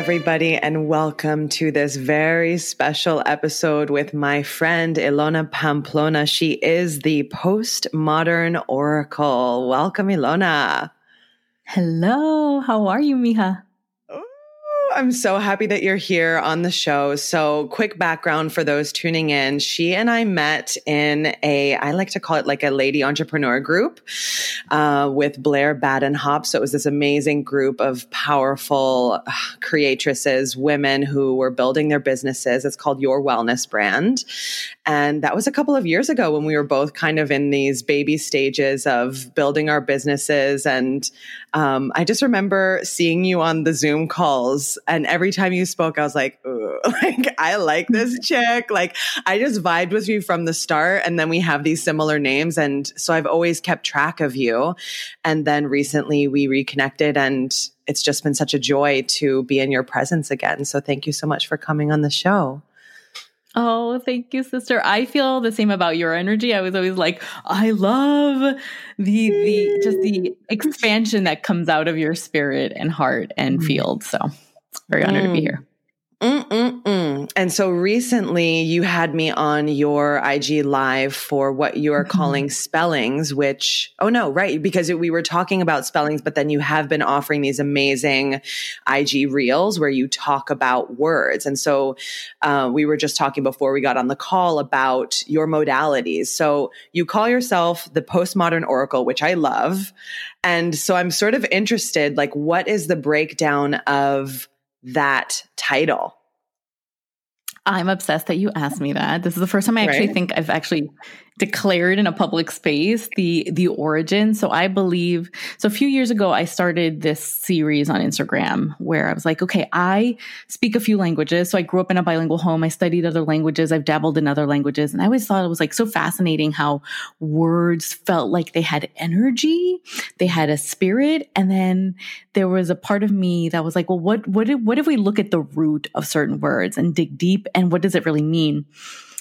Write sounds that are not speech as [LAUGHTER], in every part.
everybody, and welcome to this very special episode with my friend Ilona Pamplona. She is the postmodern oracle. Welcome, Ilona. Hello. How are you, Mija? I'm so happy that you're here on the show. So, quick background for those tuning in. She and I met in a, I like to call it like a lady entrepreneur group uh, with Blair Badenhop. So, it was this amazing group of powerful uh, creatresses, women who were building their businesses. It's called Your Wellness Brand. And that was a couple of years ago when we were both kind of in these baby stages of building our businesses. And um, I just remember seeing you on the Zoom calls and every time you spoke, I was like, [LAUGHS] like, I like this chick. Like, I just vibed with you from the start. And then we have these similar names. And so I've always kept track of you. And then recently we reconnected and it's just been such a joy to be in your presence again. So thank you so much for coming on the show. Oh, thank you, sister. I feel the same about your energy. I was always like, I love the the just the expansion that comes out of your spirit and heart and mm. field. So very honored mm. to be mm. here. Mm-mm-mm. And so recently you had me on your IG live for what you're mm-hmm. calling spellings, which, oh no, right. Because we were talking about spellings, but then you have been offering these amazing IG reels where you talk about words. And so uh, we were just talking before we got on the call about your modalities. So you call yourself the postmodern oracle, which I love. And so I'm sort of interested, like, what is the breakdown of that title? I'm obsessed that you asked me that. This is the first time I actually right. think I've actually declared in a public space the the origin. So i believe so a few years ago i started this series on instagram where i was like okay i speak a few languages. So i grew up in a bilingual home. I studied other languages. I've dabbled in other languages. And i always thought it was like so fascinating how words felt like they had energy they had a spirit. And then there was a part of me that was like well what what if, what if we look at the root of certain words and dig deep? And what does it really mean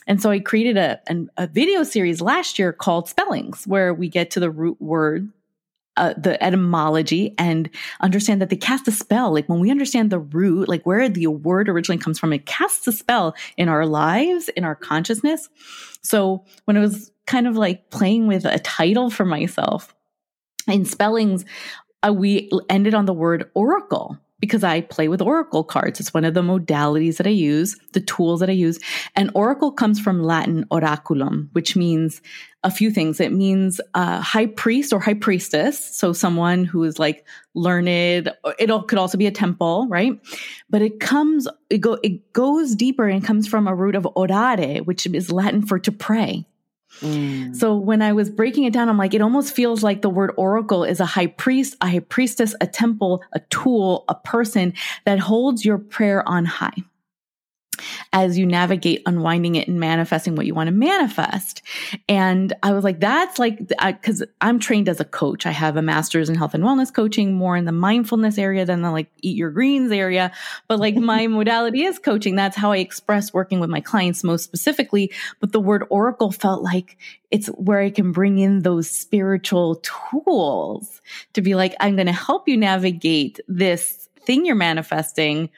and so I created a, an, a video series last year called Spellings, where we get to the root word uh, the etymology and understand that they cast a spell. Like when we understand the root, like where the word originally comes from, it casts a spell in our lives, in our consciousness. So when I was kind of like playing with a title for myself in spellings, uh, we ended on the word oracle because I play with Oracle cards. It's one of the modalities that I use, the tools that I use. And Oracle comes from Latin oraculum, which means a few things. It means uh, high priest or high priestess. So someone who is like learned. It could also be a temple, right? But it comes, it go, it goes deeper and comes from a root of orare, which is Latin for to pray. Mm. So when I was breaking it down, I'm like, it almost feels like the word oracle is a high priest, a high priestess, a temple, a tool, a person that holds your prayer on high as you navigate unwinding it and manifesting what you want to manifest. And I was like, that's like, because I'm trained as a coach. I have a master's in health and wellness coaching, more in the mindfulness area than the like eat your greens area. But like [LAUGHS] my modality is coaching. That's how I express working with my clients most specifically. But the word oracle felt like it's where I can bring in those spiritual tools to be like, I'm going to help you navigate this thing you're manifesting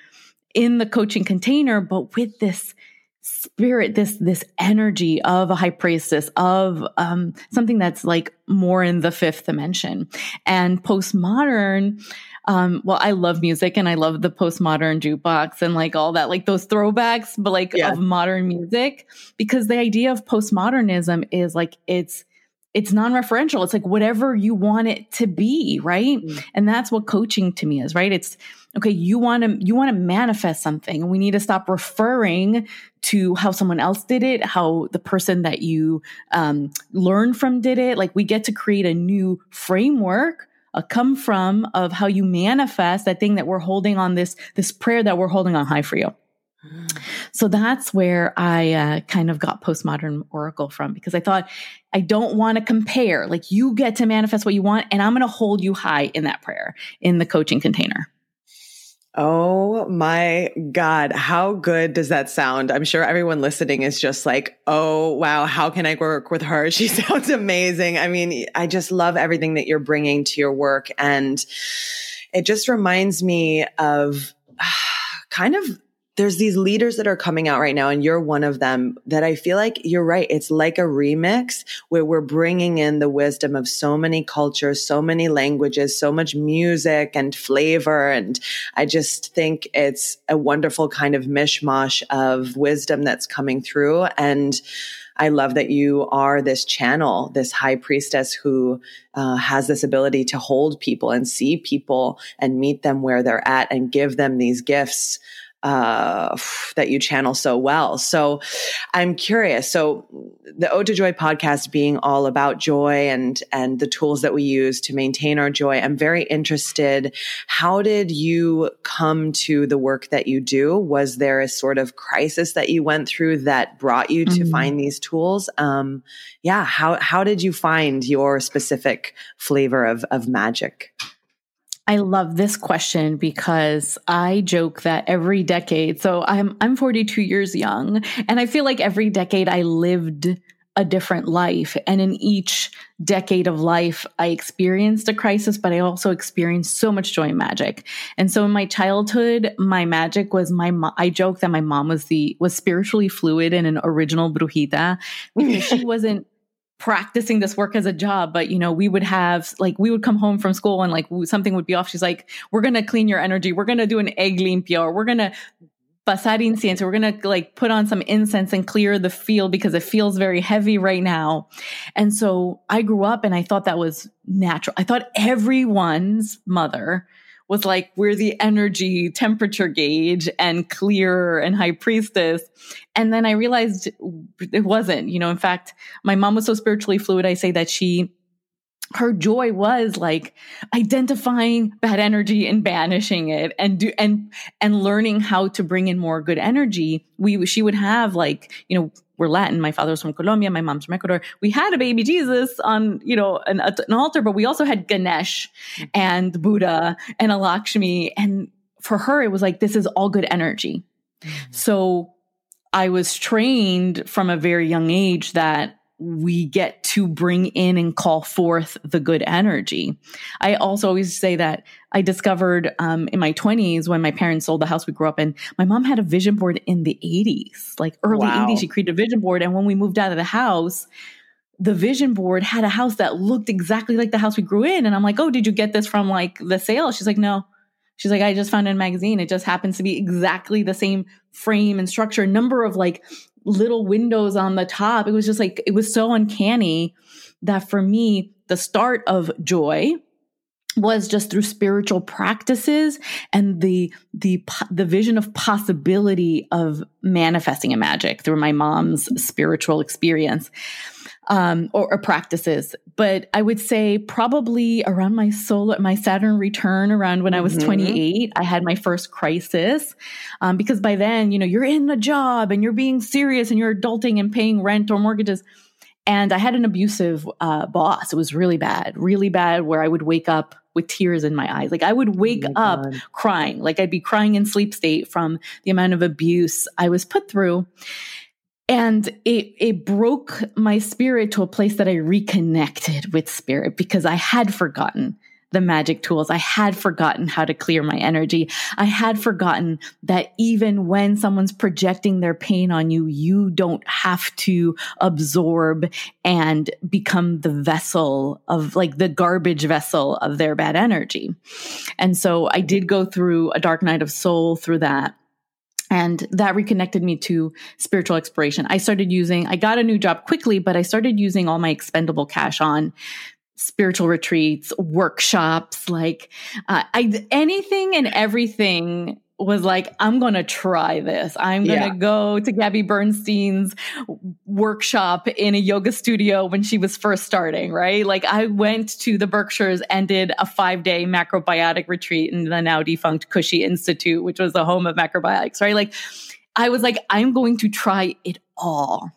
in the coaching container, but with this spirit, this this energy of a high priestess, of um, something that's like more in the fifth dimension. And postmodern, um, well, I love music and I love the postmodern jukebox and like all that, like those throwbacks, but like yeah. of modern music, because the idea of postmodernism is like it's it's non-referential. It's like whatever you want it to be, right? Mm. And that's what coaching to me is, right? It's okay, you want to you want to manifest something. And we need to stop referring to how someone else did it, how the person that you um, learned from did it. Like we get to create a new framework a come from of how you manifest that thing that we're holding on this this prayer that we're holding on high for you. So that's where I uh, kind of got postmodern oracle from because I thought I don't want to compare. Like you get to manifest what you want, and I'm going to hold you high in that prayer in the coaching container. Oh my God. How good does that sound? I'm sure everyone listening is just like, oh, wow. How can I work with her? [LAUGHS] She sounds amazing. I mean, I just love everything that you're bringing to your work. And it just reminds me of [SIGHS] kind of there's these leaders that are coming out right now and you're one of them that I feel like you're right. It's like a remix where we're bringing in the wisdom of so many cultures, so many languages, so much music and flavor. And I just think it's a wonderful kind of mishmash of wisdom that's coming through. And I love that you are this channel, this high priestess who uh, has this ability to hold people and see people and meet them where they're at and give them these gifts uh, that you channel so well. So I'm curious. So the Ode to Joy podcast being all about joy and, and the tools that we use to maintain our joy. I'm very interested. How did you come to the work that you do? Was there a sort of crisis that you went through that brought you to mm-hmm. find these tools? Um, yeah. How, how did you find your specific flavor of, of magic? I love this question because I joke that every decade, so I'm I'm 42 years young, and I feel like every decade I lived a different life. And in each decade of life, I experienced a crisis, but I also experienced so much joy and magic. And so in my childhood, my magic was my mom. I joke that my mom was the, was spiritually fluid and an original brujita [LAUGHS] because she wasn't practicing this work as a job but you know we would have like we would come home from school and like something would be off. She's like we're gonna clean your energy. We're gonna do an egg or we're gonna pasar incienso we're gonna like put on some incense and clear the field because it feels very heavy right now. And so i grew up and i thought that was natural. I thought everyone's mother was like, we're the energy temperature gauge and clear and high priestess. And then I realized it wasn't, you know, in fact, my mom was so spiritually fluid. I say that she, her joy was like identifying bad energy and banishing it and do and and learning how to bring in more good energy we she would have like you know we're Latin. My father's from Colombia. My mom's from Ecuador. We had a baby Jesus on, you know, an, an altar, but we also had Ganesh and Buddha and a Lakshmi. And for her, it was like, this is all good energy. Mm-hmm. So I was trained from a very young age that we get to bring in and call forth the good energy. I also always say that I discovered um, in my 20s when my parents sold the house we grew up in, my mom had a vision board in the 80s, like early wow. 80s. She created a vision board. And when we moved out of the house, the vision board had a house that looked exactly like the house we grew in. And I'm like, oh, did you get this from like the sale? She's like, no. She's like, I just found it in a magazine. It just happens to be exactly the same frame and structure, number of like little windows on the top. It was just like, it was so uncanny that for me, the start of joy was just through spiritual practices and the the the vision of possibility of manifesting a magic through my mom's spiritual experience um, or, or, practices. But I would say probably around my solar, my Saturn return, around when. I was mm-hmm. 28, I had my first crisis. Um, because by then, you know, you're in a job and you're being serious and you're adulting and paying rent or mortgages. And I had an abusive uh, boss. It was really bad, really bad, where I would wake up with tears in my eyes. Like I would wake oh up God. crying, like I'd be crying in sleep state from the amount of abuse I was put through and it it broke my spirit to a place that I reconnected with spirit because I had forgotten the magic tools. I had forgotten how to clear my energy. I had forgotten that even when someone's projecting their pain on you, you don't have to absorb and become the vessel of like the garbage vessel of their bad energy. And so I did go through a dark night of soul through that. And that reconnected me to spiritual exploration. I started using, I got a new job quickly, but I started using all my expendable cash on spiritual retreats, workshops, like uh, I, anything and everything was like, I'm going to try this. I'm going to yeah. go to Gabby Bernstein's workshop in a yoga studio when she was first starting, right? Like I went to the Berkshires and did a five day macrobiotic retreat in the now defunct Kushi Institute, which was the home of macrobiotics, right? Like I was like, I'm going to try it all.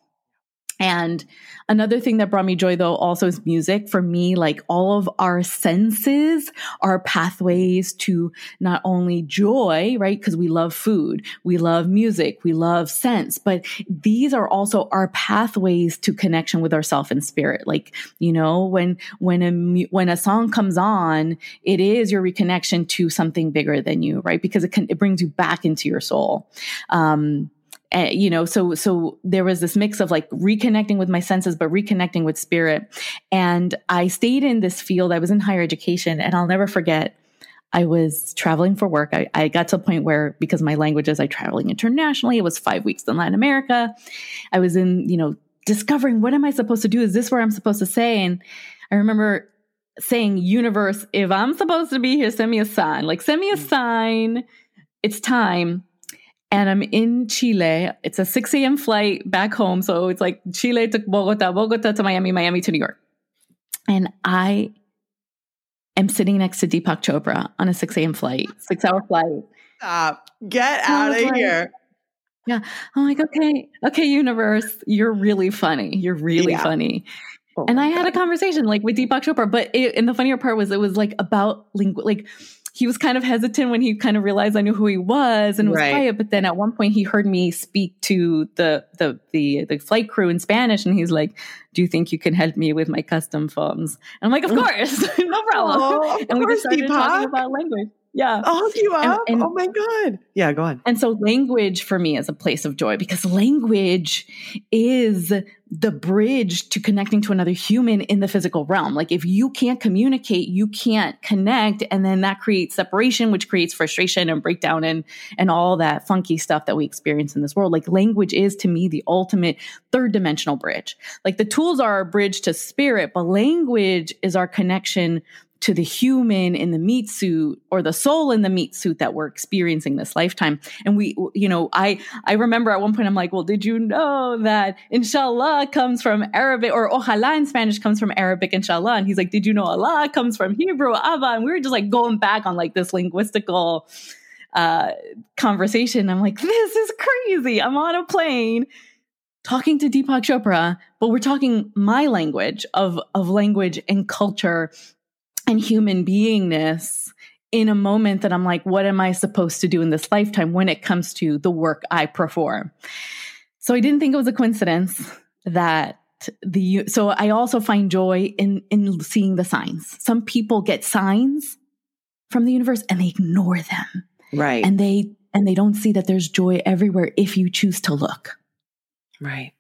And another thing that brought me joy though also is music. For me, like all of our senses are pathways to not only joy, right? Because we love food, we love music, we love sense, but these are also our pathways to connection with ourself and spirit. Like, you know, when, when a, when a song comes on, it is your reconnection to something bigger than you, right? Because it can, it brings you back into your soul. Um, uh, you know so so there was this mix of like reconnecting with my senses but reconnecting with spirit and i stayed in this field i was in higher education and i'll never forget I was traveling for work. I, I, got to a point where, because my languages, I traveling internationally. It was five weeks in Latin America. I was in, you know, discovering what am I supposed to do? Is this where I'm supposed to say? And I remember saying, universe, if I'm supposed to be here, send me a sign. Like, send me a mm. sign. It's time and I'm in Chile. It's a 6 a.m. flight back home. So it's like Chile to Bogota, Bogota to Miami, Miami to New York. And I am sitting next to Deepak Chopra on a 6 a.m. flight, six hour flight. Stop. Get out of like, here. Yeah. I'm like, okay, okay, universe, you're really funny. You're really yeah. funny. Oh and I had a conversation like with Deepak Chopra, but it, and the funnier part was it was like about lingu- like he was kind of hesitant when he kind of realized I knew who he was and was right. quiet. But then at one point he heard me speak to the, the, the, the flight crew in Spanish and he's like, do you think you can help me with my custom forms? And I'm like, of course, [LAUGHS] no problem. Oh, and we just started Deepak. talking about language. Yeah. I'll hook you up. And, and, oh my God. Yeah, go on. And so language for me is a place of joy because language is the bridge to connecting to another human in the physical realm. Like if you can't communicate, you can't connect. And then that creates separation, which creates frustration and breakdown and, and all that funky stuff that we experience in this world. Like language is to me the ultimate third dimensional bridge. Like the tools are our bridge to spirit, but language is our connection to the human in the meat suit or the soul in the meat suit that we're experiencing this lifetime. And we, you know, I, I remember at one point I'm like, well, did you know that inshallah comes from Arabic or ojalá in Spanish comes from Arabic inshallah? And he's like, did you know Allah comes from Hebrew abba And we were just like going back on like this linguistical, uh, conversation. I'm like, this is crazy. I'm on a plane talking to Deepak Chopra, but we're talking my language of, of language and culture and human beingness in a moment that I'm like, what am I supposed to do in this lifetime when it comes to the work I perform? So I didn't think it was a coincidence that the so I also find joy in in seeing the signs. Some people get signs from the universe and they ignore them. Right. And they and they don't see that there's joy everywhere if you choose to look. Right.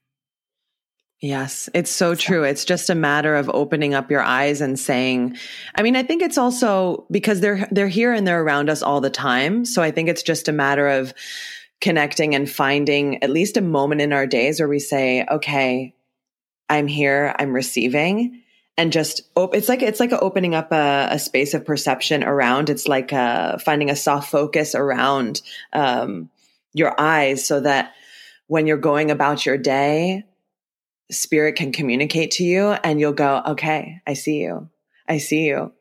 Yes, it's so true. It's just a matter of opening up your eyes and saying, I mean, I think it's also because they're they're here and they're around us all the time. So I think it's just a matter of connecting and finding at least a moment in our days where we say, okay, I'm here, I'm receiving and just op- it's like it's like opening up a, a, space of perception around it's like uh, finding a soft focus around um, your eyes so that when you're going about your day spirit can communicate to you and you'll go, okay, I see you. I see you.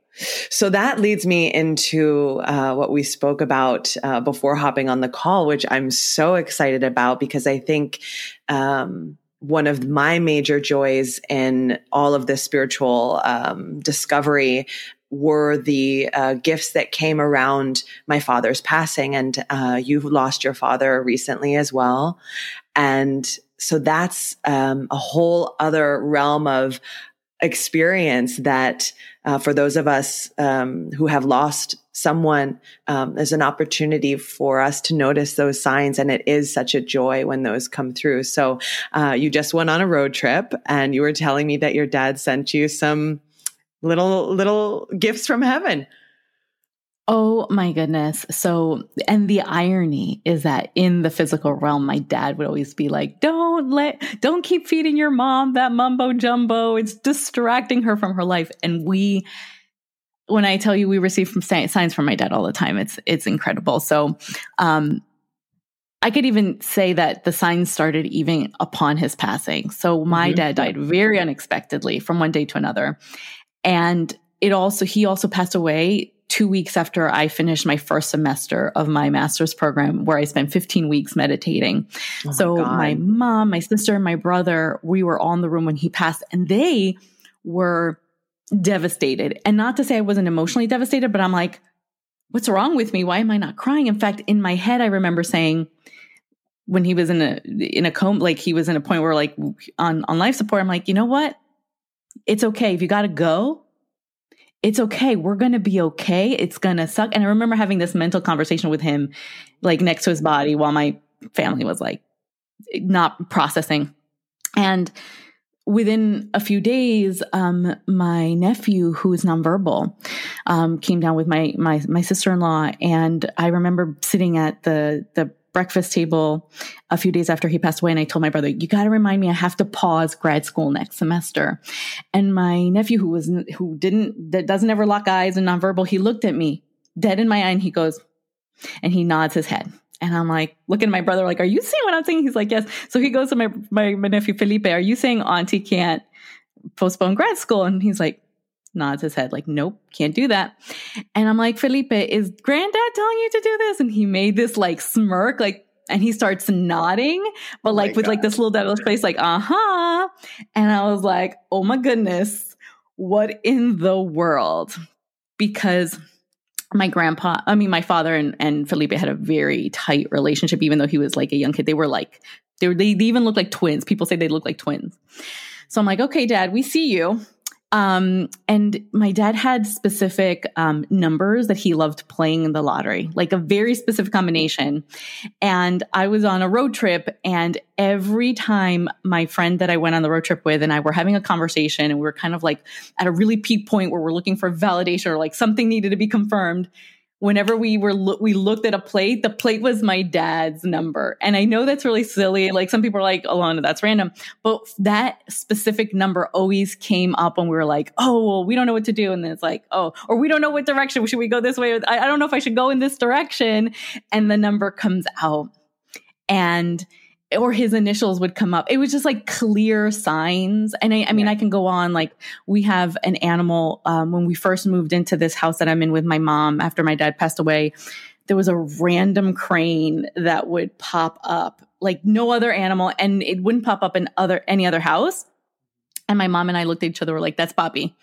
So that leads me into uh, what we spoke about uh, before hopping on the call, which I'm so excited about because I think um, one of my major joys in all of this spiritual um, discovery were the uh, gifts that came around my father's passing. And uh, you've lost your father recently as well. And so that's um, a whole other realm of experience that uh, for those of us um, who have lost someone um, there's an opportunity for us to notice those signs and it is such a joy when those come through. So uh, you just went on a road trip and you were telling me that your dad sent you some little little gifts from heaven Oh my goodness. So, and the irony is that in the physical realm, my dad would always be like, don't let, don't keep feeding your mom that mumbo jumbo. It's distracting her from her life. And we, when I tell you we receive from signs from my dad all the time, it's, it's incredible. So, um, I could even say that the signs started even upon his passing. So my mm-hmm. dad died very unexpectedly from one day to another. And it also, he also passed away two weeks after I finished my first semester of my master's program, where I spent 15 weeks meditating. Oh so my, my mom, my sister, and my brother, we were all in the room when he passed, and they were devastated. And not to say I wasn't emotionally devastated, but I'm like, what's wrong with me? Why am I not crying? In fact, in my head, I remember saying, when he was in a in a coma, like he was in a point where like on on life support, I'm like, you know what? It's okay if you got to go. It's okay. We're gonna be okay. It's gonna suck. And I remember having this mental conversation with him, like next to his body, while my family was like not processing. And within a few days, um, my nephew, who is nonverbal, um, came down with my my my sister in law, and I remember sitting at the the breakfast table a few days after he passed away and I told my brother, you got to remind me I have to pause grad school next semester. And my nephew who was who didn't that doesn't ever lock eyes and nonverbal, he looked at me dead in my eye and he goes and he nods his head. And I'm like, looking at my brother, like, are you seeing what I'm saying? He's like, yes. So he goes to my, my, my nephew Felipe, are you saying auntie can't postpone grad school? And he's like, nods his head like, nope, can't do that. And I'm like, Felipe, is granddad telling you to do this? And he made this like smirk, like, and he starts nodding, but oh like oh with God. like this little devilish face, like, uh huh. And I was like, oh my goodness, what in the world? Because my grandpa, I mean, my father and, and Felipe had a very tight relationship, even though he was like a young kid. They were like, they, were, they, they even look like twins. People say they look like twins. So I'm like, okay, dad, we see you. Um, and my dad had specific um, numbers that he loved playing in the lottery, like a very specific combination. And I was on a road trip, and every time my friend that I went on the road trip with and I were having a conversation, and we were kind of like at a really peak point where we're looking for validation or like something needed to be confirmed whenever we were lo- we looked at a plate, the plate was my dad's number. And I know that's really silly. Like some people are like, Ilona, that's random. But that specific number always came up when we were like, oh, well, we don't know what to do. And then it's like, oh, or we don't know what direction. Should we go this way? I, I don't know if I should go in this direction. And the number comes out. And or his initials would come up. It was just like clear signs. And I, I mean, I can go on. Like we have an animal. Um, when we first moved into this house that I'm in with my mom after my dad passed away, there was a random crane that would pop up, like no other animal, and it wouldn't pop up in other any other house. And my mom and I looked at each other. We're like, "That's Poppy."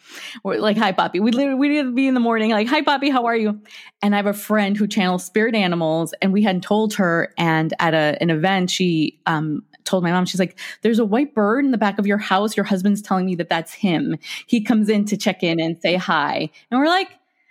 We're like, "Hi, Poppy." We literally we'd be in the morning, like, "Hi, Poppy, how are you?" And I have a friend who channels spirit animals, and we hadn't told her. And at a, an event, she um, told my mom, she's like, "There's a white bird in the back of your house. Your husband's telling me that that's him. He comes in to check in and say hi." And we're like,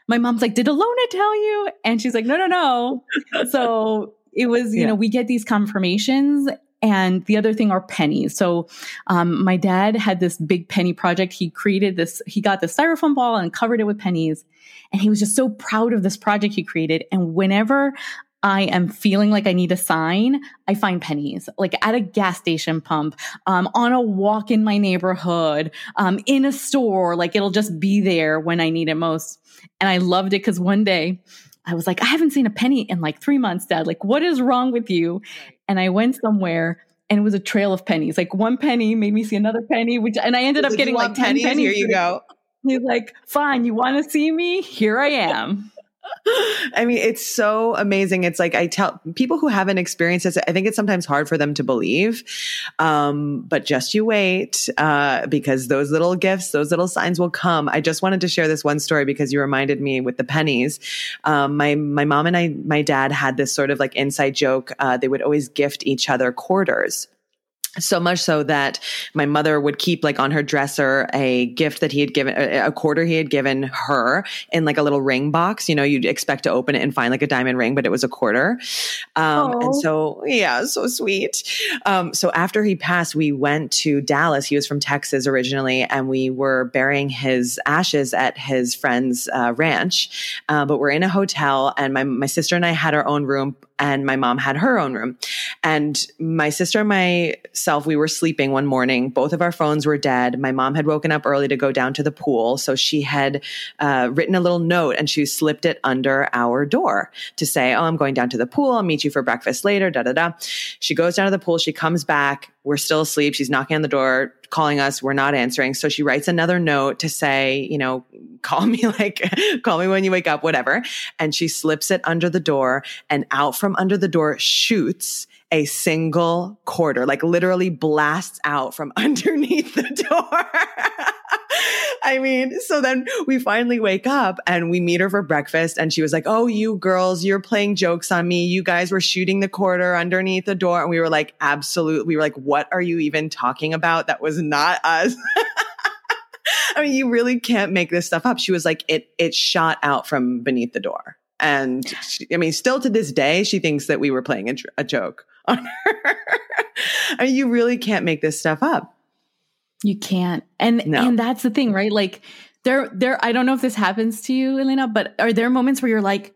"My mom's like, did Ilona tell you?" And she's like, "No, no, no." so it was, you yeah. know, we get these confirmations and the other thing are pennies. So, um, my dad had this big penny project. He created this, he got the styrofoam ball and covered it with pennies. And he was just so proud of this project he created. And whenever I am feeling like I need a sign, I find pennies, like at a gas station pump, um, on a walk in my neighborhood, um, in a store, like it'll just be there when I need it most. And I loved it because one day I was like, I haven't seen a penny in like three months, dad. Like, what is wrong with you? And I went somewhere and it was a trail of pennies. Like one penny made me see another penny, which, and I ended up getting like 10 pennies. pennies. Here you go. He's like, fine, you want to see me? Here I am. I mean, it's so amazing. It's like I tell people who haven't experienced this, I think it's sometimes hard for them to believe. Um, but just you wait, uh, because those little gifts, those little signs will come. I just wanted to share this one story because you reminded me with the pennies. Um, my my mom and I, my dad had this sort of like inside joke. Uh, they would always gift each other quarters so much so that my mother would keep like on her dresser a gift that he had given a quarter he had given her in like a little ring box. You know you'd expect to open it and find like a diamond ring but it was a quarter. Um, and so yeah so sweet. Um, so after he passed we went to dallas. He was from texas originally and we were burying his ashes at his friend's uh, ranch. Uh, but we're in a hotel and my, my sister and i had our own room and my mom had her own room. And my sister and myself, we were sleeping one morning. Both of our phones were dead. My mom had woken up early to go down to the pool. So she had uh, written a little note and she slipped it under our door to say, Oh, I'm going down to the pool. I'll meet you for breakfast later. Da da da. She goes down to the pool. She comes back. We're still asleep. She's knocking on the door, calling us. We're not answering. So she writes another note to say, you know, [LAUGHS] call me like, [LAUGHS] call me when you wake up, whatever. And she slips it under the door and out from under the door shoots a single quarter, like literally blasts out from [LAUGHS] underneath the door. I mean, so then we finally wake up and we meet her for breakfast and she was like, Oh, you girls, you're playing jokes on me. You guys were shooting the quarter underneath the door. And we were like, absolutely. We were like, what are you even talking about? That was not us. [LAUGHS] I mean, you really can't make this stuff up. She was like, it, it shot out from beneath the door. And she, I mean, still to this day, she thinks that we were playing a, a joke [LAUGHS] on her. I mean, you really can't make this stuff up. You can't. And no. and that's the thing, right? Like there there I don't know if this happens to you, Elena, but are there moments where you're like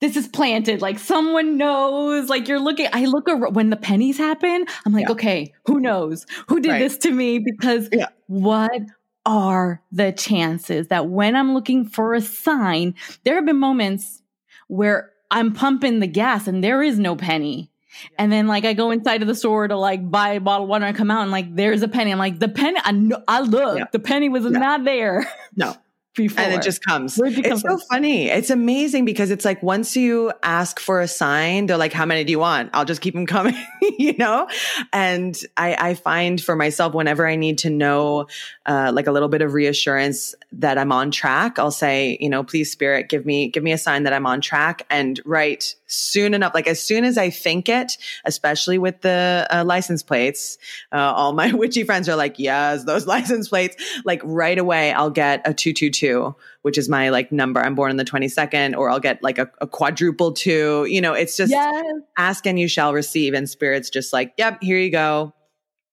this is planted like someone knows like you're looking i look at when the pennies happen i'm like yeah. okay who knows who did right. this to me because yeah. what are the chances that when i'm looking for a sign there have been moments where i'm pumping the gas and there is no penny and then like I go inside of the store to like buy a bottle of water and come out and like there's a penny. I'm like the penny. I know, I look. Yeah. The penny was not there. No, before. And it just comes. It it's so funny. It's amazing because it's like once you ask for a sign, they're like, how many do you want? I'll just keep them coming, [LAUGHS] you know? And I, I find for myself, whenever I need to know, uh, like a little bit of reassurance that I'm on track, I'll say, you know, please spirit, give me, give me a sign that I'm on track. And right soon enough, like as soon as I think it, especially with the uh, license plates, uh, all my [LAUGHS] witchy friends are like, yes, those [LAUGHS] license plates, like right away, I'll get a 222, which is my like number. I'm born on the 22nd, or I'll get like a, a quadruple two. You know, it's just yes. ask and you shall receive. And spirit's just like, yep, here you go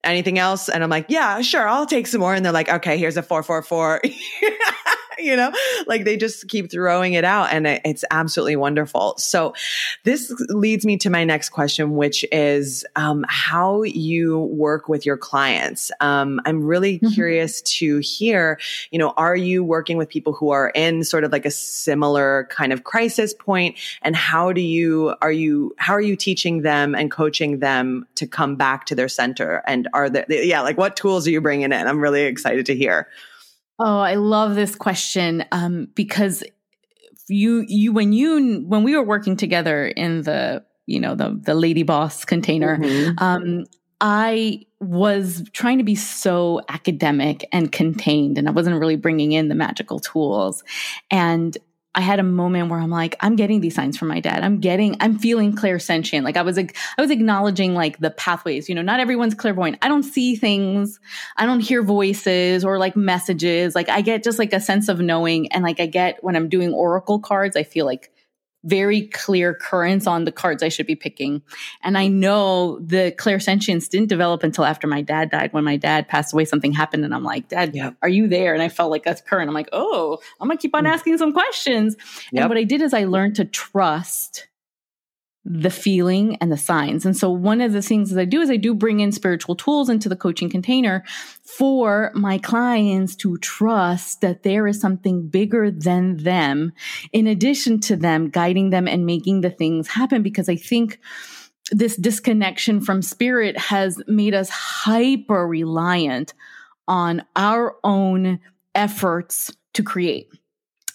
anything else? And I'm like, yeah, sure, I'll take some more. And they're like, okay, here's a 444. [LAUGHS] [LAUGHS] you know, like they just keep throwing it out and it's absolutely wonderful. So this leads me to my next question, which is um, how you work with your clients. Um, I'm really mm-hmm. curious to hear, you know, are you working with people who are in sort of like a similar kind of crisis point and how do you, are you, how are you teaching them and coaching them to come back to their center? And are there, yeah, like what tools are you bringing in? I'm really excited to hear. Oh, I love this question um, because you you when you when we were working together in the you know the the lady boss container, mm-hmm. um, I was trying to be so academic and contained, and I wasn't really bringing in the magical tools. And I had a moment where I'm like, I'm getting these signs from my dad. I'm getting, I'm feeling clairsentient. Like I was, I was acknowledging like the pathways. You know, not everyone's clairvoyant. I don't see things. I don't hear voices or like messages. Like I get just like a sense of knowing, and like I get when I'm doing oracle cards, I feel like very clear currents on the cards I should be picking. And I know the clairsentience didn't develop until after my dad died. When my dad passed away, something happened, and I'm like, Dad, are you there? And I felt like that's current. I'm like, oh, I'm gonna keep on mm. asking some questions. Yep. And what I did is I learned to trust the feeling and the signs. And so one of the things that I do is I do bring in spiritual tools into the coaching container for my clients to trust that there is something bigger than them in addition to them guiding them and making the things happen because I think this disconnection from spirit has made us hyper reliant on our own efforts to create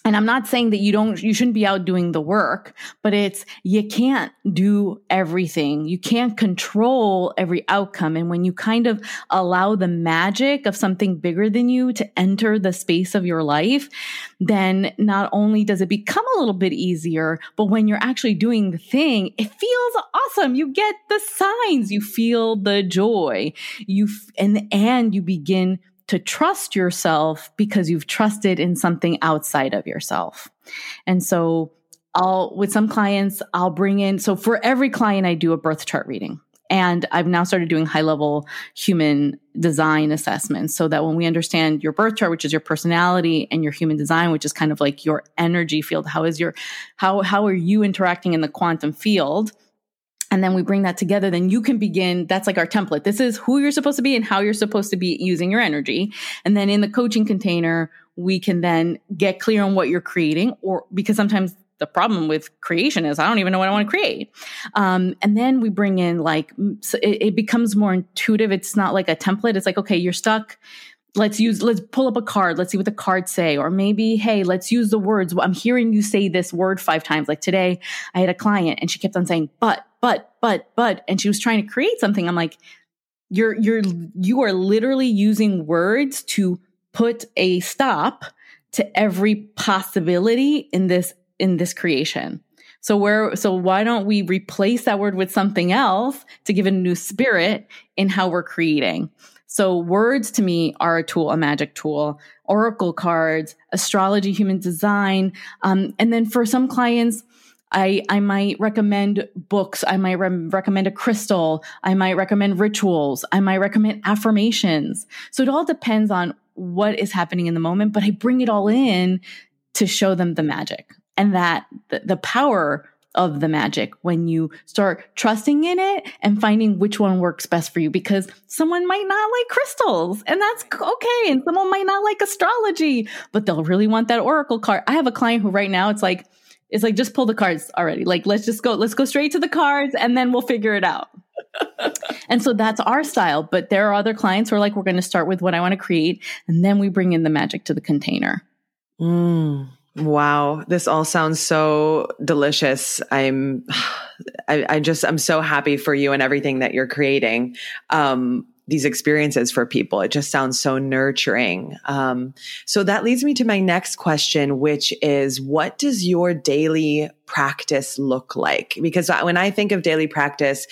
and I'm not saying that you don't, you shouldn't be out doing the work, but it's, you can't do everything. You can't control every outcome. And when you kind of allow the magic of something bigger than you to enter the space of your life, then not only does it become a little bit easier, but when you're actually doing the thing, it feels awesome. You get the signs, you feel the joy, you, f- and, and you begin to trust yourself because you've trusted in something outside of yourself. And so I'll, with some clients, I'll bring in, so for every client, I do a birth chart reading. And I've now started doing high level human design assessments so that when we understand your birth chart, which is your personality and your human design, which is kind of like your energy field, how is your, how, how are you interacting in the quantum field? And then we bring that together, then you can begin. That's like our template. This is who you're supposed to be and how you're supposed to be using your energy. And then in the coaching container, we can then get clear on what you're creating, or because sometimes the problem with creation is I don't even know what I want to create. Um, and then we bring in like, so it, it becomes more intuitive. It's not like a template. It's like, okay, you're stuck let's use let's pull up a card let's see what the cards say or maybe hey let's use the words i'm hearing you say this word five times like today i had a client and she kept on saying but but but but and she was trying to create something i'm like you're you're you are literally using words to put a stop to every possibility in this in this creation so where so why don't we replace that word with something else to give a new spirit in how we're creating so words to me are a tool, a magic tool, oracle cards, astrology, human design. Um, and then for some clients, I, I might recommend books. I might re- recommend a crystal. I might recommend rituals. I might recommend affirmations. So it all depends on what is happening in the moment, but I bring it all in to show them the magic and that the, the power of the magic when you start trusting in it and finding which one works best for you because someone might not like crystals and that's okay. And someone might not like astrology, but they'll really want that oracle card. I have a client who right now it's like, it's like just pull the cards already. Like let's just go, let's go straight to the cards and then we'll figure it out. [LAUGHS] and so that's our style. But there are other clients who are like, we're going to start with what I want to create, and then we bring in the magic to the container. Mm. Wow, this all sounds so delicious. I'm, [SIGHS] I, I, just, I'm so happy for you and everything that you're creating. Um, these experiences for people. It just sounds so nurturing. Um, so that leads me to my next question, which is what does your daily practice look like? Because when I think of daily practice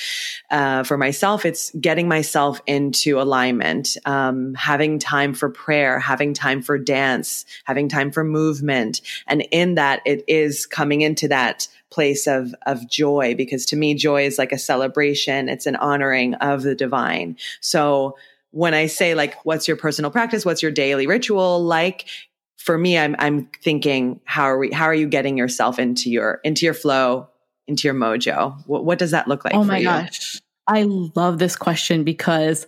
uh, for myself, it's getting myself into alignment, um, having time for prayer, having time for dance, having time for movement. And in that, it is coming into that place of of joy because to me joy is like a celebration. It's an honoring of the divine. So when i say like what's your personal practice? What's your daily ritual like? For me i'm i'm thinking how are we how are you getting yourself into your into your flow into your mojo? What, what does that look like oh my you? gosh. I love this question because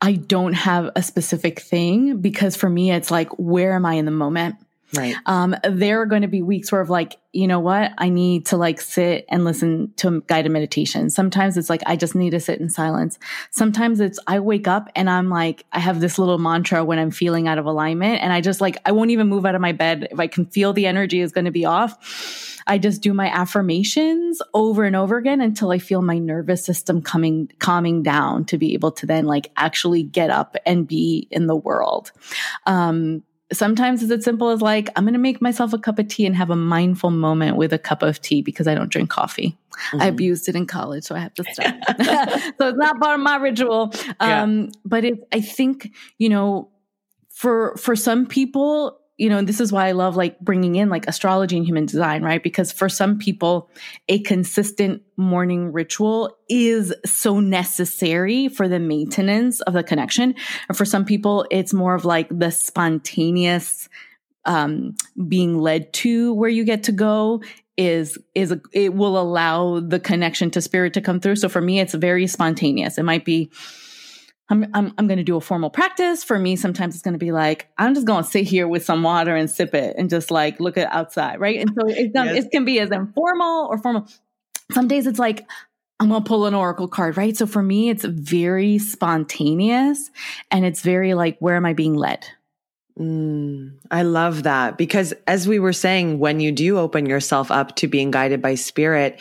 i don't have a specific thing because for me it's like where am i in the moment Right. Um, there are going to be weeks where of like, you know what? I need to like sit and listen to guided meditation. Sometimes it's like, I just need to sit in silence. Sometimes it's, I wake up and I'm like, I have this little mantra when I'm feeling out of alignment and I just like, I won't even move out of my bed. If I can feel the energy is going to be off, I just do my affirmations over and over again until I feel my nervous system coming, calming down to be able to then like actually get up and be in the world. Um, sometimes it's as simple as like, I'm going to make myself a cup of tea and have a mindful moment with a cup of tea because I don't drink coffee. Mm-hmm. I abused it in college, so I have to stop. [LAUGHS] [LAUGHS] so it's not part of my ritual. Um, yeah. But it, I think, you know, for, for some people, you know, this is why I love like bringing in like astrology and human design, right? Because for some people, a consistent morning ritual is so necessary for the maintenance of the connection. And for some people, it's more of like the spontaneous, um, being led to where you get to go is is a, it will allow the connection to spirit to come through. So for me, it's very spontaneous. It might be I'm, I'm, I'm going to do a formal practice. For me, sometimes it's going to be like, I'm just going to sit here with some water and sip it and just like look at outside. Right. And so it, yes. it can be as informal or formal. Some days it's like, I'm going to pull an oracle card. Right. So for me, it's very spontaneous and it's very like, where am I being led? Mm, I love that because as we were saying, when you do open yourself up to being guided by spirit,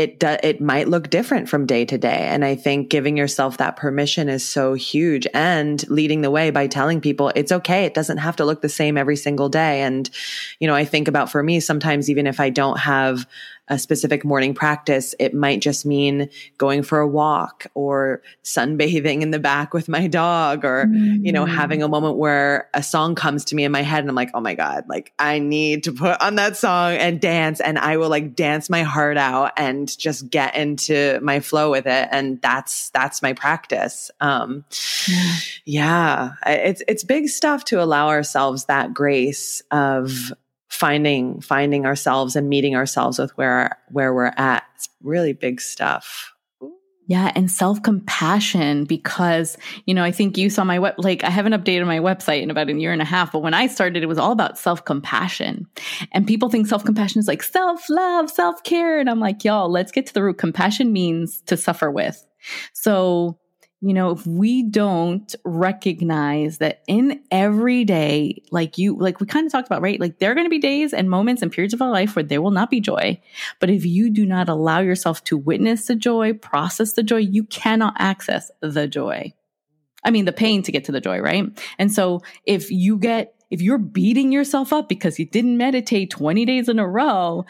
it it might look different from day to day. And i think giving yourself that permission is so huge and leading the way by telling people it's okay. It doesn't have to look the same every single day. And you know i think about for me sometimes even if i don't have a specific morning practice. It might just mean going for a walk or sunbathing in the back with my dog or, mm-hmm. you know, having a mm. moment where a song comes to me in my head and I'm like, oh my God, like I need to put on that song and dance. And I will like dance my heart out and just get into my flow with it. And that's, that's my practice. Um, yeah. yeah, it's, it's big stuff to allow ourselves that grace of, finding finding ourselves and meeting ourselves with where where we're at. It's really big stuff. Yeah, and self compassion because, you know, I think you saw my web, like, I haven't updated my website in about a year and a half, but when I started, it was all about self compassion. And people think self compassion is like self love, self care. And I'm like, y'all, let's get to the root. Compassion means to suffer with. So you know, if we don't recognize that in every day, like you, like we kind of talked about, right? Like there are going to be days and moments and periods of our life where there will not be joy. But if you do not allow yourself to witness the joy, process the joy, you cannot access the joy. I mean, the pain to get to the joy, right? And so if you get, if you're beating yourself up because you didn't meditate 20 days in a row,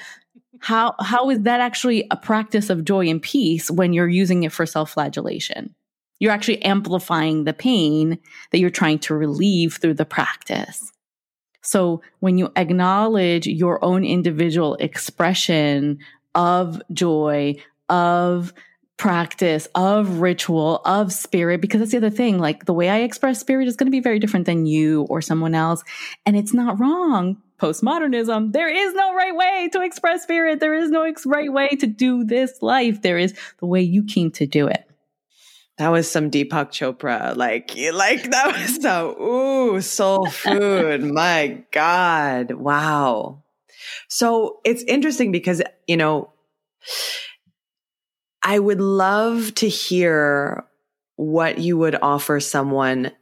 how, how is that actually a practice of joy and peace when you're using it for self flagellation? You're actually amplifying the pain that you're trying to relieve through the practice. So when you acknowledge your own individual expression of joy, of practice, of ritual, of spirit, because that's the other thing. Like the way I express spirit is going to be very different than you or someone else. And it's not wrong. Postmodernism, there is no right way to express spirit. There is no right way to do this life. There is the way you came to do it. That was some Deepak Chopra, like, like that was so, ooh, soul food. [LAUGHS] My God. Wow. So it's interesting because, you know, I would love to hear what you would offer someone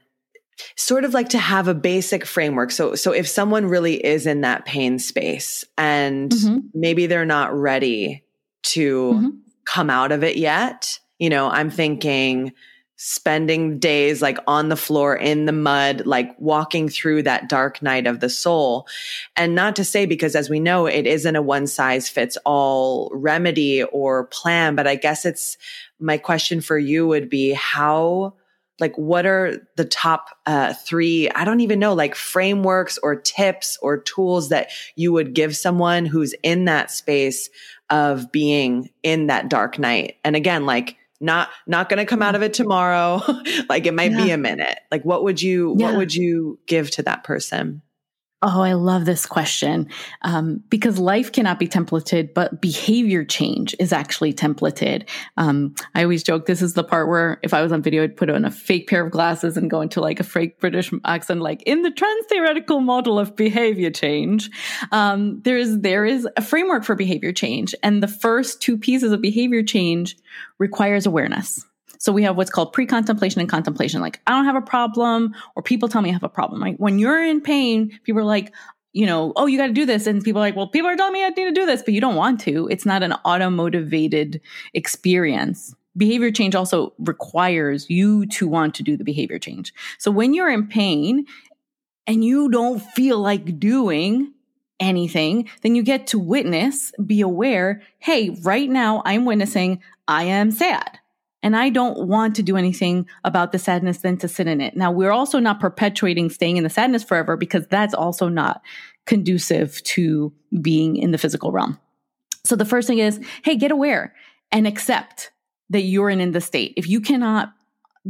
sort of like to have a basic framework. So, so if someone really is in that pain space and mm-hmm. maybe they're not ready to mm-hmm. come out of it yet, you know, I'm thinking spending days like on the floor in the mud, like walking through that dark night of the soul. And not to say, because as we know, it isn't a one size fits all remedy or plan, but I guess it's my question for you would be how, like, what are the top uh, three, I don't even know, like frameworks or tips or tools that you would give someone who's in that space of being in that dark night? And again, like, not not going to come out mm. of it tomorrow [LAUGHS] like it might yeah. be a minute like what would you yeah. what would you give to that person Oh, I love this question um, because life cannot be templated, but behavior change is actually templated. Um, I always joke this is the part where if I was on video, I'd put on a fake pair of glasses and go into like a fake British accent, like in the trans theoretical model of behavior change. Um, there is there is a framework for behavior change, and the first two pieces of behavior change requires awareness. So we have what's called pre-contemplation and contemplation. Like, I don't have a problem, or people tell me I have a problem. Right? When you're in pain, people are like, you know, oh, you got to do this. And people are like, well, people are telling me I need to do this, but you don't want to. It's not an auto motivated experience. Behavior change also requires you to want to do the behavior change. So when you're in pain and you don't feel like doing anything, then you get to witness, be aware, hey, right now I'm witnessing I am sad. And I don't want to do anything about the sadness than to sit in it. Now, we're also not perpetuating staying in the sadness forever because that's also not conducive to being in the physical realm. So the first thing is, hey, get aware and accept that you're in, in the state. If you cannot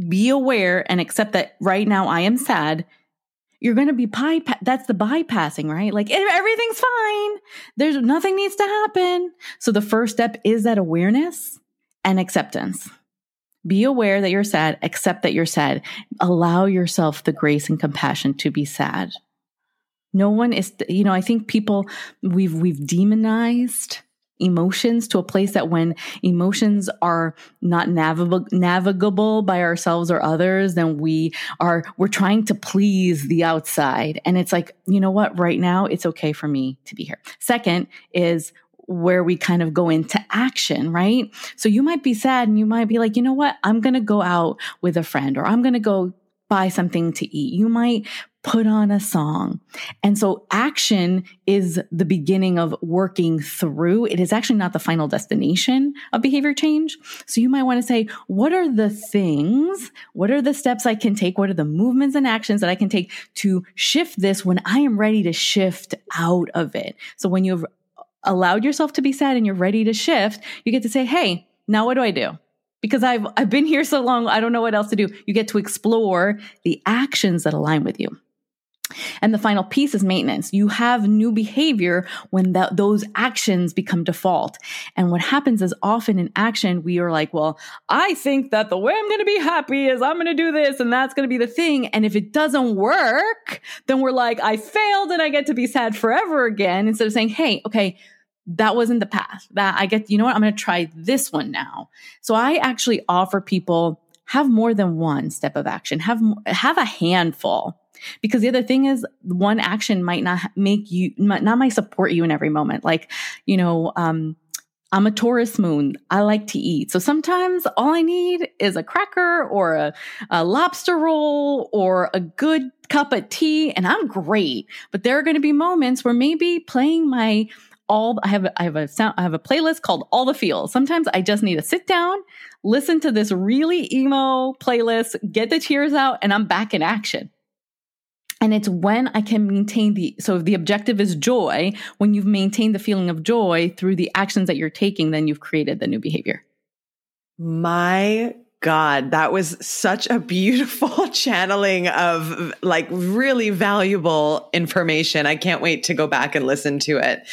be aware and accept that right now I am sad, you're going to be bypass. That's the bypassing, right? Like everything's fine. There's nothing needs to happen. So the first step is that awareness and acceptance. Be aware that you're sad, accept that you're sad. Allow yourself the grace and compassion to be sad. No one is, you know, I think people, we've, we've demonized emotions to a place that when emotions are not navigable, navigable by ourselves or others, then we are, we're trying to please the outside. And it's like, you know what? Right now, it's okay for me to be here. Second is where we kind of go into action, right? So you might be sad and you might be like, you know what? I'm going to go out with a friend or I'm going to go buy something to eat. You might put on a song. And so action is the beginning of working through. It is actually not the final destination of behavior change. So you might want to say, what are the things? What are the steps I can take? What are the movements and actions that I can take to shift this when I am ready to shift out of it? So when you've allowed yourself to be sad and you're ready to shift, you get to say, Hey, now what do I do? Because I've, I've been here so long, I don't know what else to do. You get to explore the actions that align with you. And the final piece is maintenance. You have new behavior when that, those actions become default. And what happens is often in action, we are like, well, I think that the way I'm going to be happy is I'm going to do this and that's going to be the thing. And if it doesn't work, then we're like, I failed and I get to be sad forever again instead of saying, Hey, okay, that wasn't the path that I get, you know what? I'm going to try this one now. So I actually offer people have more than one step of action. Have have a handful. Because the other thing is one action might not make you might not might support you in every moment. Like, you know, um, I'm a Taurus moon. I like to eat. So sometimes all I need is a cracker or a, a, lobster roll or a good cup of tea and I'm great. But there are going to be moments where maybe playing my all I have I have a sound I have a playlist called All the Feels. Sometimes I just need to sit down, listen to this really emo playlist, get the tears out and I'm back in action. And it's when I can maintain the, so the objective is joy, when you've maintained the feeling of joy through the actions that you're taking, then you've created the new behavior. My God, that was such a beautiful [LAUGHS] channeling of like really valuable information. I can't wait to go back and listen to it.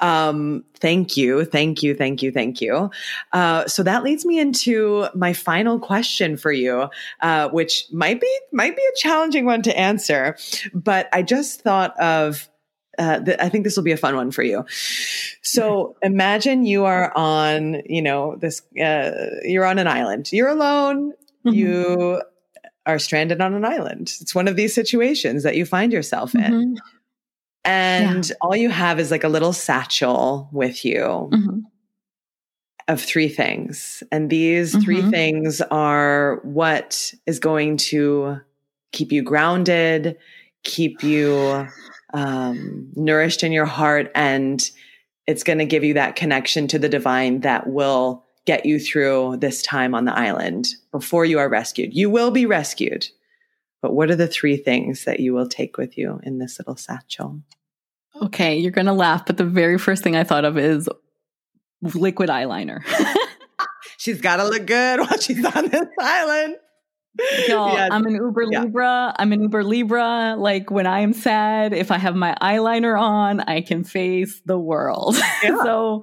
Um, thank you. Thank you. Thank you. Thank you. Uh, so that leads me into my final question for you, uh, which might be, might be a challenging one to answer, but I just thought of uh, th- I think this will be a fun one for you. So [LAUGHS] imagine you are on, you know, this, uh, you're on an island, you're alone, mm-hmm. you are stranded on an island. It's one of these situations that you find yourself in. Mm-hmm. And yeah. all you have is like a little satchel with you mm-hmm. of three things. And these three mm-hmm. things are what is going to keep you grounded, keep you um, nourished in your heart and it's going to give you that connection to the divine that will get you through this time on the island before you are rescued. You will be rescued. But what are the three things that you will take with you in this little satchel? Okay, you're going to laugh, but the very first thing I thought of is liquid eyeliner. [LAUGHS] she's got to look good [LAUGHS] while she's on this island. [LAUGHS] Y'all, yes. I'm an Uber yeah. Libra. I'm an Uber Libra. Like when I am sad, if I have my eyeliner on, I can face the world. [LAUGHS] Yeah. so,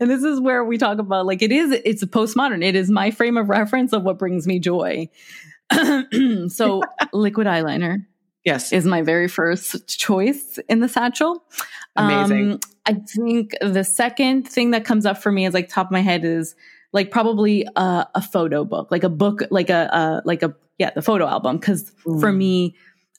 and this is where we talk about like it is, it's a postmodern. It is my frame of reference of what brings me joy. [CLEARS THROAT] so, [LAUGHS] liquid eyeliner. Yes. Is my very first choice in the satchel. Amazing. Um, I think the second thing that comes up for me is like top of my head is like probably a, a photo book, like a book, like a, a like a yeah, the photo album. Because mm. for me,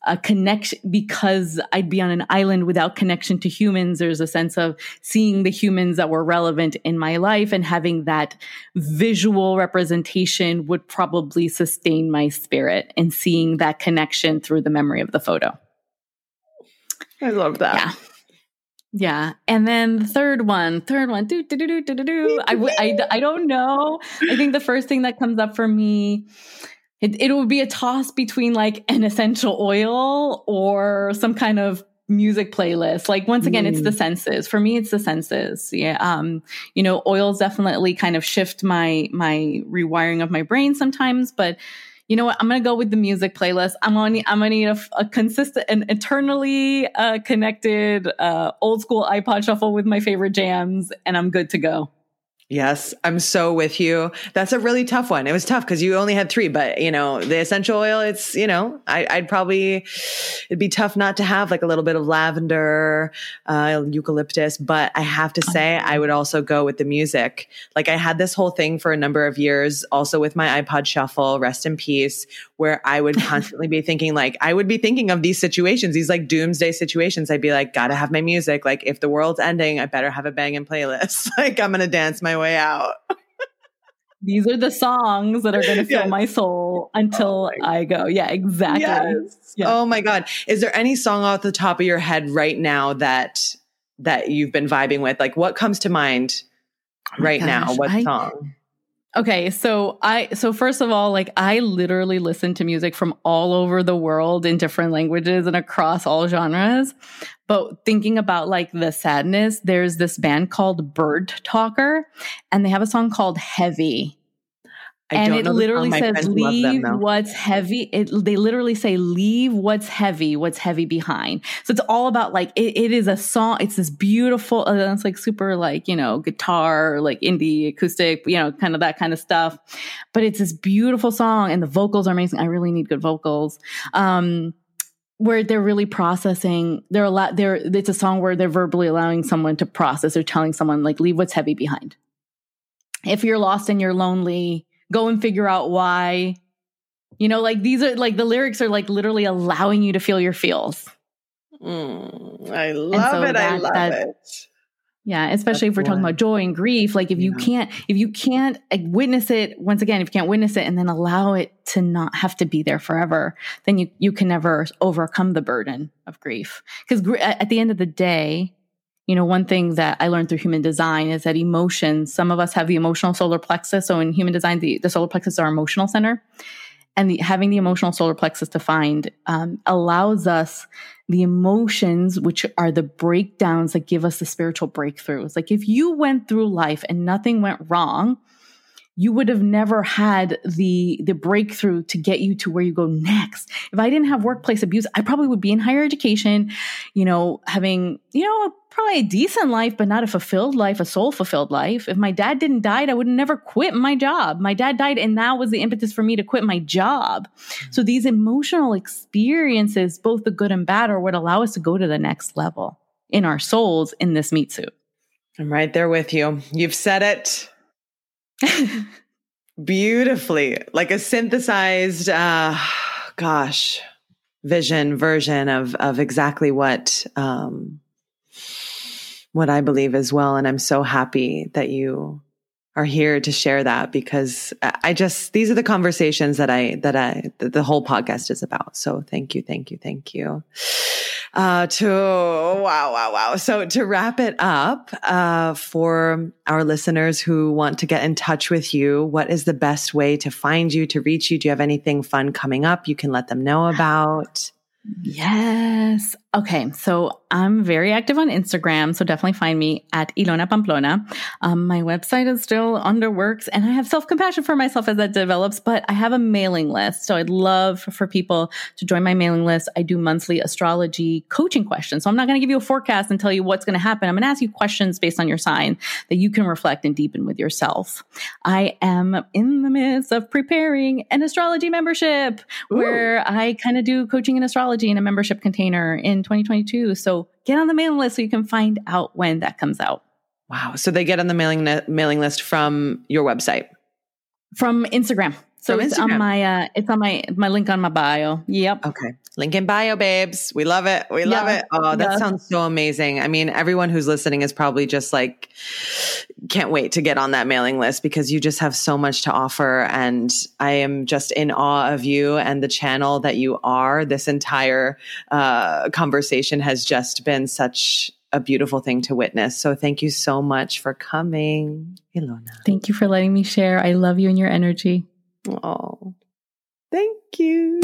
a connection because I'd be on an island without connection to humans. There's a sense of seeing the humans that were relevant in my life and having that visual representation would probably sustain my spirit and seeing that connection through the memory of the photo. I love that. Yeah. Yeah. And then the third one, third one, do, do, do, do, do, do. I, I, I don't know. I think the first thing that comes up for me, it, it would be a toss between like an essential oil or some kind of music playlist. Like once again, mm. it's the mm. senses. For me, it's the senses. Yeah. Um, you know, oils definitely kind of shift my, my rewiring of my brain sometimes, but you know what? I'm gonna go with the music playlist. I'm gonna I'm gonna need a, a consistent and eternally uh, connected uh, old school iPod shuffle with my favorite jams, and I'm good to go. Yes, I'm so with you. That's a really tough one. It was tough because you only had three, but you know, the essential oil, it's, you know, I, would probably, it'd be tough not to have like a little bit of lavender, uh, eucalyptus, but I have to say, I would also go with the music. Like I had this whole thing for a number of years, also with my iPod shuffle, rest in peace, where I would [LAUGHS] constantly be thinking like, I would be thinking of these situations, these like doomsday situations. I'd be like, gotta have my music. Like if the world's ending, I better have a banging playlist. [LAUGHS] like I'm to dance my way out. These are the songs that are going to fill yes. my soul oh until oh my I go. Yeah, exactly. Yes. Yeah. Oh my god. Is there any song off the top of your head right now that that you've been vibing with? Like what comes to mind oh right gosh, now? What I, song? Okay, so I so first of all, like I literally listen to music from all over the world in different languages and across all genres. But thinking about like the sadness, there's this band called Bird Talker and they have a song called Heavy and it literally says leave what's heavy it, they literally say leave what's heavy what's heavy behind. So it's all about like it, it is a song it's this beautiful uh, it's like super like you know guitar like indie acoustic you know kind of that kind of stuff. But it's this beautiful song and the vocals are amazing. I really need good vocals. Um where they're really processing they're a lot they're it's a song where they're verbally allowing someone to process. Or telling someone like leave what's heavy behind. If you're lost and you're lonely go and figure out why You know, like these are like the lyrics are like literally allowing you to feel your feels. Mm, I love so it. That, I love that, it. Yeah, especially That's if we're talking about joy and grief. Like if yeah. you can't, if you can't witness it, once again, if you can't witness it and then allow it to not have to be there forever, then you, you can never overcome the burden of grief. Because gr- at the end of the day, you know, one thing that I learned through human design is that emotions, some of us have the emotional solar plexus. So in human design, the, the solar plexus is our emotional center and the, having the emotional solar plexus defined um, allows us the emotions, which are the breakdowns that give us the spiritual breakthroughs. Like if you went through life and nothing went wrong, you would have never had the the breakthrough to get you to where you go next. If I didn't have workplace abuse, I probably would be in higher education, you know, having, you know, probably a decent life, but not a fulfilled life, a soul fulfilled life. If my dad didn't die, I would never quit my job. My dad died, and that was the impetus for me to quit my job. So these emotional experiences, both the good and bad, are what allow us to go to the next level in our souls in this meat suit. I'm right there with you. You've said it. [LAUGHS] Beautifully, like a synthesized, uh, gosh, vision version of of exactly what um, what I believe as well. And I'm so happy that you are here to share that because I just these are the conversations that I that I that the whole podcast is about. So thank you, thank you, thank you. Uh, to wow, wow, wow. So to wrap it up, uh, for our listeners who want to get in touch with you, what is the best way to find you to reach you? Do you have anything fun coming up you can let them know about? Yes. Okay. So I'm very active on Instagram. So definitely find me at Ilona Pamplona. Um, my website is still under works and I have self compassion for myself as that develops, but I have a mailing list. So I'd love for people to join my mailing list. I do monthly astrology coaching questions. So I'm not going to give you a forecast and tell you what's going to happen. I'm going to ask you questions based on your sign that you can reflect and deepen with yourself. I am in of preparing an astrology membership Ooh. where I kind of do coaching and astrology in a membership container in 2022. So get on the mailing list so you can find out when that comes out. Wow. So they get on the mailing ne- mailing list from your website. From Instagram. So from it's Instagram. on my uh it's on my my link on my bio. Yep. Okay. Link in bio, babes. We love it. We love yeah. it. Oh, that yeah. sounds so amazing. I mean, everyone who's listening is probably just like, can't wait to get on that mailing list because you just have so much to offer. And I am just in awe of you and the channel that you are. This entire uh, conversation has just been such a beautiful thing to witness. So thank you so much for coming, Ilona. Thank you for letting me share. I love you and your energy. Oh, thank you.